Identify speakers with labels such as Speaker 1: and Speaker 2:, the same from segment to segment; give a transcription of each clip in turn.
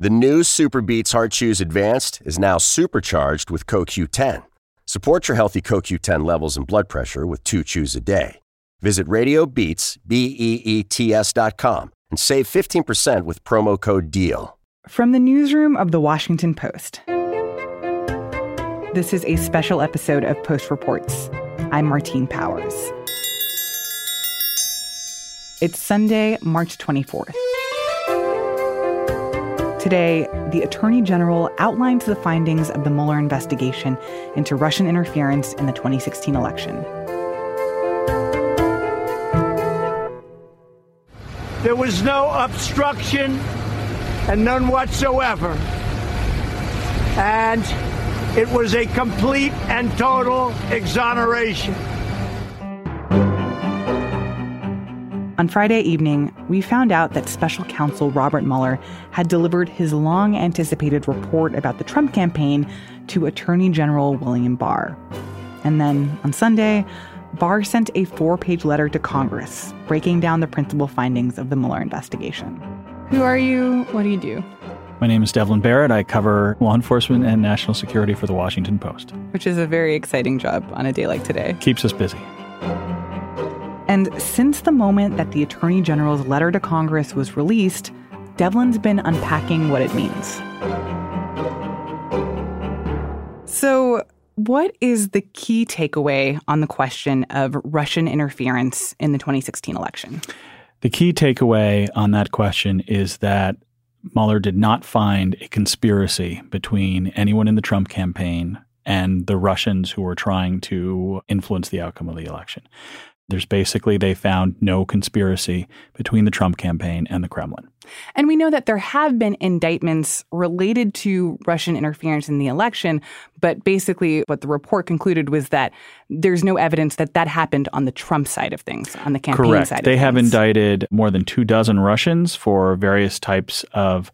Speaker 1: The new SuperBeets Heart Chews Advanced is now supercharged with CoQ10. Support your healthy CoQ10 levels and blood pressure with two chews a day. Visit RadioBeets, B-E-E-T-S dot com and save 15% with promo code DEAL.
Speaker 2: From the newsroom of The Washington Post. This is a special episode of Post Reports. I'm Martine Powers. It's Sunday, March 24th. Today, the Attorney General outlines the findings of the Mueller investigation into Russian interference in the 2016 election.
Speaker 3: There was no obstruction and none whatsoever. And it was a complete and total exoneration.
Speaker 2: On Friday evening, we found out that special counsel Robert Mueller had delivered his long anticipated report about the Trump campaign to Attorney General William Barr. And then on Sunday, Barr sent a four page letter to Congress breaking down the principal findings of the Mueller investigation. Who are you? What do you do?
Speaker 4: My name is Devlin Barrett. I cover law enforcement and national security for the Washington Post.
Speaker 2: Which is a very exciting job on a day like today.
Speaker 4: Keeps us busy.
Speaker 2: And since the moment that the Attorney General's letter to Congress was released, Devlin's been unpacking what it means. So, what is the key takeaway on the question of Russian interference in the 2016 election?
Speaker 4: The key takeaway on that question is that Mueller did not find a conspiracy between anyone in the Trump campaign and the Russians who were trying to influence the outcome of the election. There's basically, they found no conspiracy between the Trump campaign and the Kremlin.
Speaker 2: And we know that there have been indictments related to Russian interference in the election, but basically, what the report concluded was that there's no evidence that that happened on the Trump side of things, on the campaign side.
Speaker 4: Correct.
Speaker 2: side
Speaker 4: they have
Speaker 2: things.
Speaker 4: indicted more than two dozen Russians for various types of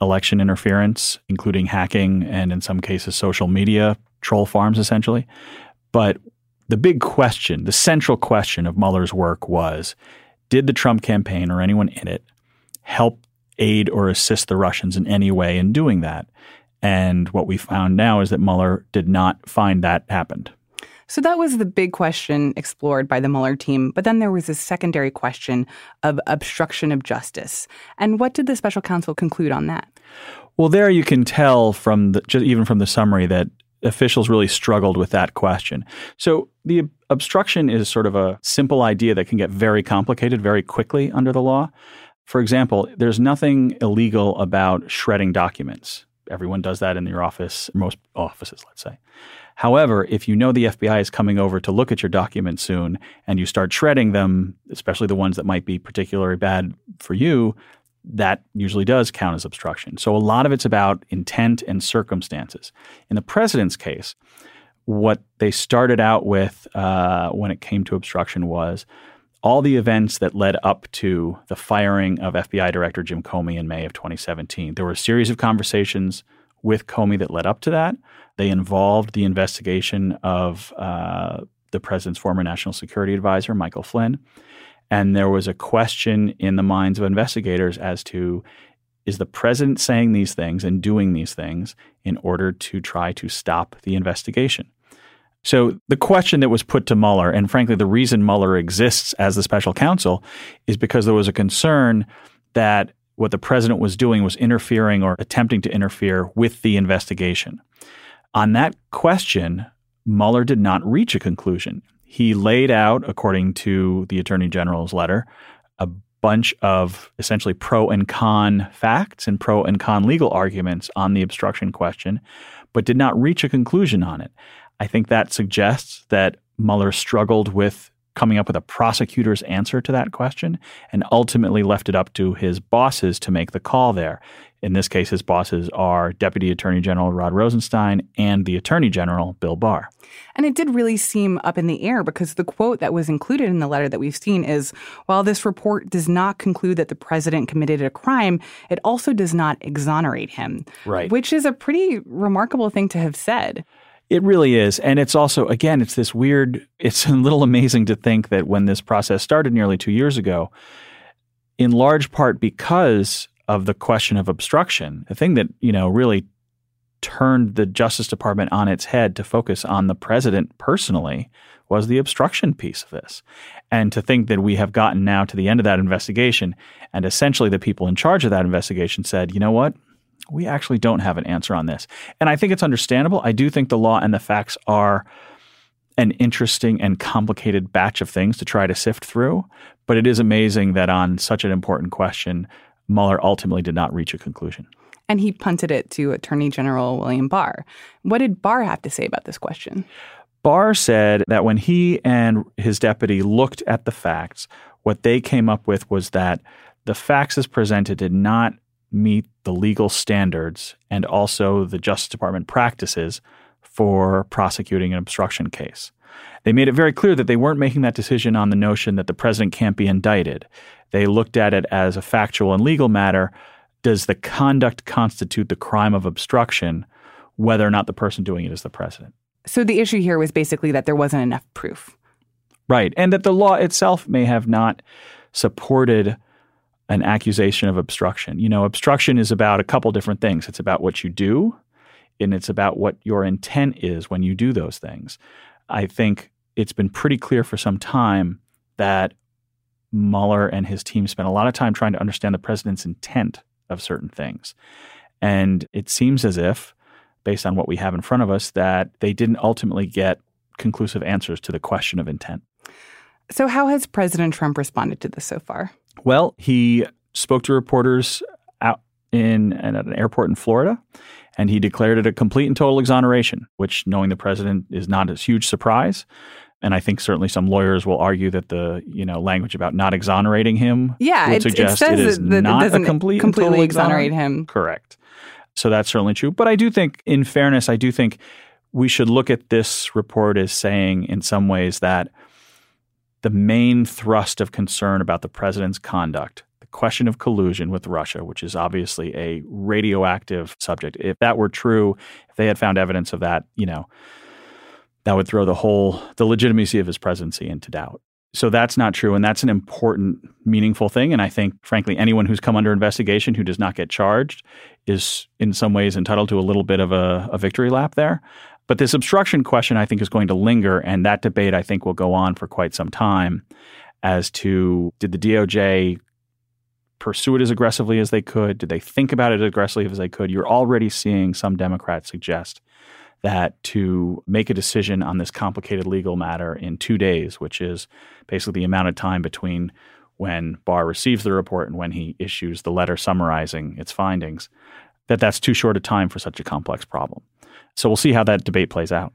Speaker 4: election interference, including hacking and, in some cases, social media troll farms, essentially. But the big question, the central question of Mueller's work was did the Trump campaign or anyone in it help aid or assist the Russians in any way in doing that? And what we found now is that Mueller did not find that happened.
Speaker 2: So that was the big question explored by the Mueller team. But then there was a secondary question of obstruction of justice. And what did the special counsel conclude on that?
Speaker 4: Well, there you can tell from the, just even from the summary that officials really struggled with that question. So the obstruction is sort of a simple idea that can get very complicated very quickly under the law. For example, there's nothing illegal about shredding documents. Everyone does that in your office, most offices, let's say. However, if you know the FBI is coming over to look at your documents soon and you start shredding them, especially the ones that might be particularly bad for you, that usually does count as obstruction. So a lot of it's about intent and circumstances. In the president's case, what they started out with uh, when it came to obstruction was all the events that led up to the firing of FBI Director Jim Comey in May of 2017. There were a series of conversations with Comey that led up to that. They involved the investigation of uh, the president's former national security advisor, Michael Flynn. And there was a question in the minds of investigators as to is the president saying these things and doing these things in order to try to stop the investigation? So the question that was put to Mueller, and frankly, the reason Mueller exists as the special counsel is because there was a concern that what the president was doing was interfering or attempting to interfere with the investigation. On that question, Mueller did not reach a conclusion. He laid out, according to the attorney general's letter, a bunch of essentially pro and con facts and pro and con legal arguments on the obstruction question, but did not reach a conclusion on it. I think that suggests that Mueller struggled with coming up with a prosecutor's answer to that question and ultimately left it up to his bosses to make the call there. In this case, his bosses are Deputy Attorney General Rod Rosenstein and the Attorney General Bill Barr.
Speaker 2: And it did really seem up in the air because the quote that was included in the letter that we've seen is while this report does not conclude that the president committed a crime, it also does not exonerate him.
Speaker 4: Right.
Speaker 2: Which is a pretty remarkable thing to have said.
Speaker 4: It really is. And it's also, again, it's this weird, it's a little amazing to think that when this process started nearly two years ago, in large part because of the question of obstruction, the thing that, you know, really turned the Justice Department on its head to focus on the president personally was the obstruction piece of this. And to think that we have gotten now to the end of that investigation and essentially the people in charge of that investigation said, you know what? We actually don't have an answer on this. And I think it's understandable. I do think the law and the facts are an interesting and complicated batch of things to try to sift through. But it is amazing that on such an important question, Mueller ultimately did not reach a conclusion.
Speaker 2: And he punted it to Attorney General William Barr. What did Barr have to say about this question?
Speaker 4: Barr said that when he and his deputy looked at the facts, what they came up with was that the facts as presented did not meet the legal standards and also the Justice Department practices for prosecuting an obstruction case. They made it very clear that they weren't making that decision on the notion that the president can't be indicted. They looked at it as a factual and legal matter. Does the conduct constitute the crime of obstruction, whether or not the person doing it is the president?
Speaker 2: So the issue here was basically that there wasn't enough proof.
Speaker 4: Right. And that the law itself may have not supported an accusation of obstruction. You know, obstruction is about a couple different things. It's about what you do, and it's about what your intent is when you do those things. I think it's been pretty clear for some time that Mueller and his team spent a lot of time trying to understand the president's intent of certain things. And it seems as if, based on what we have in front of us, that they didn't ultimately get conclusive answers to the question of intent.
Speaker 2: So, how has President Trump responded to this so far?
Speaker 4: Well, he spoke to reporters out in at an airport in Florida, and he declared it a complete and total exoneration, which, knowing the president, is not a huge surprise. And I think certainly some lawyers will argue that the you know language about not exonerating him
Speaker 2: yeah,
Speaker 4: would
Speaker 2: it,
Speaker 4: suggest
Speaker 2: it, says
Speaker 4: it is
Speaker 2: that
Speaker 4: not
Speaker 2: it doesn't
Speaker 4: a complete
Speaker 2: completely
Speaker 4: and total
Speaker 2: exonerate him.
Speaker 4: Correct. So that's certainly true. But I do think, in fairness, I do think we should look at this report as saying, in some ways, that the main thrust of concern about the president's conduct, the question of collusion with Russia, which is obviously a radioactive subject, if that were true, if they had found evidence of that, you know, that would throw the whole the legitimacy of his presidency into doubt. So that's not true. And that's an important, meaningful thing. And I think, frankly, anyone who's come under investigation who does not get charged is in some ways entitled to a little bit of a, a victory lap there. But this obstruction question, I think, is going to linger. And that debate, I think, will go on for quite some time as to did the DOJ pursue it as aggressively as they could? Did they think about it as aggressively as they could? You're already seeing some Democrats suggest that to make a decision on this complicated legal matter in two days, which is basically the amount of time between when Barr receives the report and when he issues the letter summarizing its findings, that that's too short a time for such a complex problem. So we'll see how that debate plays out.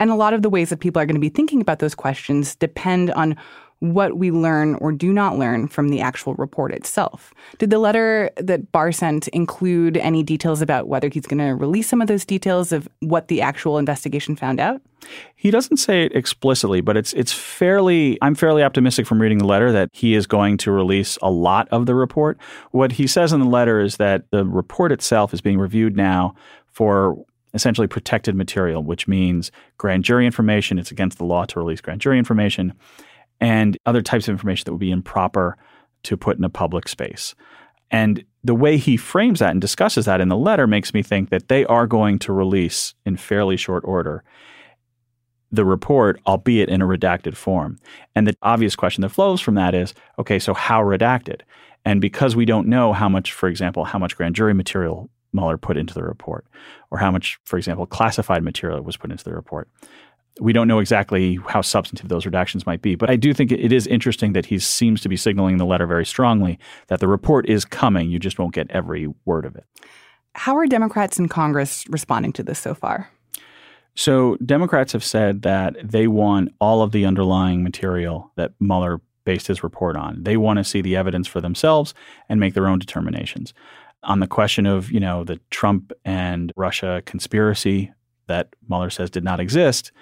Speaker 2: And a lot of the ways that people are going to be thinking about those questions depend on what we learn or do not learn from the actual report itself. Did the letter that Barr sent include any details about whether he's going to release some of those details of what the actual investigation found out?
Speaker 4: He doesn't say it explicitly, but it's it's fairly I'm fairly optimistic from reading the letter that he is going to release a lot of the report. What he says in the letter is that the report itself is being reviewed now for essentially protected material, which means grand jury information. It's against the law to release grand jury information and other types of information that would be improper to put in a public space. And the way he frames that and discusses that in the letter makes me think that they are going to release in fairly short order the report, albeit in a redacted form. And the obvious question that flows from that is okay, so how redacted? And because we don't know how much, for example, how much grand jury material Mueller put into the report, or how much, for example, classified material was put into the report, we don't know exactly how substantive those redactions might be, but I do think it is interesting that he seems to be signaling the letter very strongly that the report is coming. You just won't get every word of it.
Speaker 2: How are Democrats in Congress responding to this so far?
Speaker 4: So, Democrats have said that they want all of the underlying material that Mueller based his report on. They want to see the evidence for themselves and make their own determinations. On the question of, you know, the Trump and Russia conspiracy that Mueller says did not exist,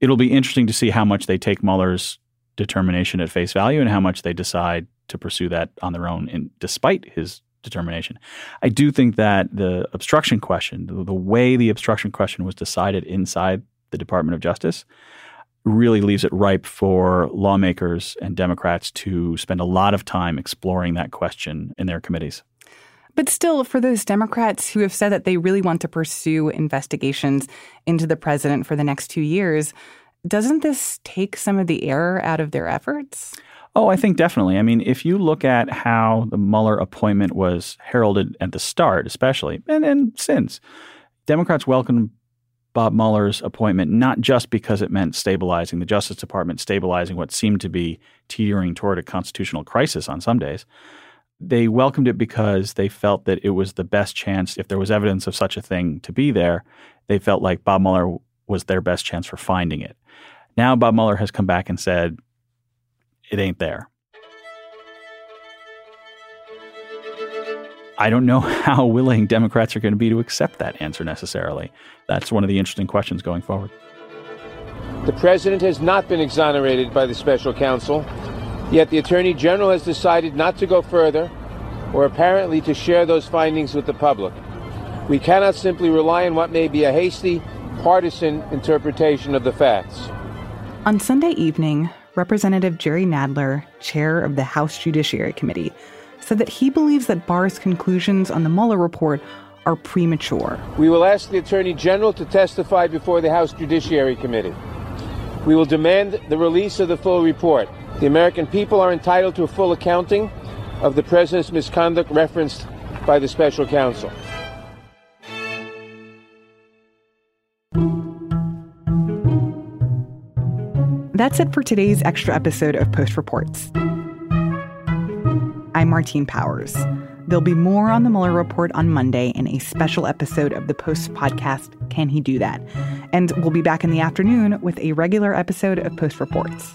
Speaker 4: it'll be interesting to see how much they take Mueller's determination at face value and how much they decide to pursue that on their own, in, despite his determination. I do think that the obstruction question, the, the way the obstruction question was decided inside the Department of Justice, really leaves it ripe for lawmakers and Democrats to spend a lot of time exploring that question in their committees.
Speaker 2: But still, for those Democrats who have said that they really want to pursue investigations into the president for the next two years, doesn't this take some of the air out of their efforts?
Speaker 4: Oh, I think definitely. I mean, if you look at how the Mueller appointment was heralded at the start, especially, and, and since, Democrats welcomed Bob Mueller's appointment not just because it meant stabilizing the Justice Department, stabilizing what seemed to be teetering toward a constitutional crisis on some days. They welcomed it because they felt that it was the best chance, if there was evidence of such a thing to be there, they felt like Bob Mueller was their best chance for finding it. Now Bob Mueller has come back and said, it ain't there. I don't know how willing Democrats are going to be to accept that answer necessarily. That's one of the interesting questions going forward.
Speaker 5: The president has not been exonerated by the special counsel, yet the attorney general has decided not to go further or apparently to share those findings with the public. We cannot simply rely on what may be a hasty, partisan interpretation of the facts.
Speaker 2: On Sunday evening, Representative Jerry Nadler, chair of the House Judiciary Committee, said that he believes that Barr's conclusions on the Mueller report are premature.
Speaker 5: We will ask the Attorney General to testify before the House Judiciary Committee. We will demand the release of the full report. The American people are entitled to a full accounting of the President's misconduct referenced by the special counsel.
Speaker 2: That's it for today's extra episode of Post Reports. I'm Martine Powers. There'll be more on the Mueller report on Monday in a special episode of the Post podcast, Can He Do That? And we'll be back in the afternoon with a regular episode of Post Reports.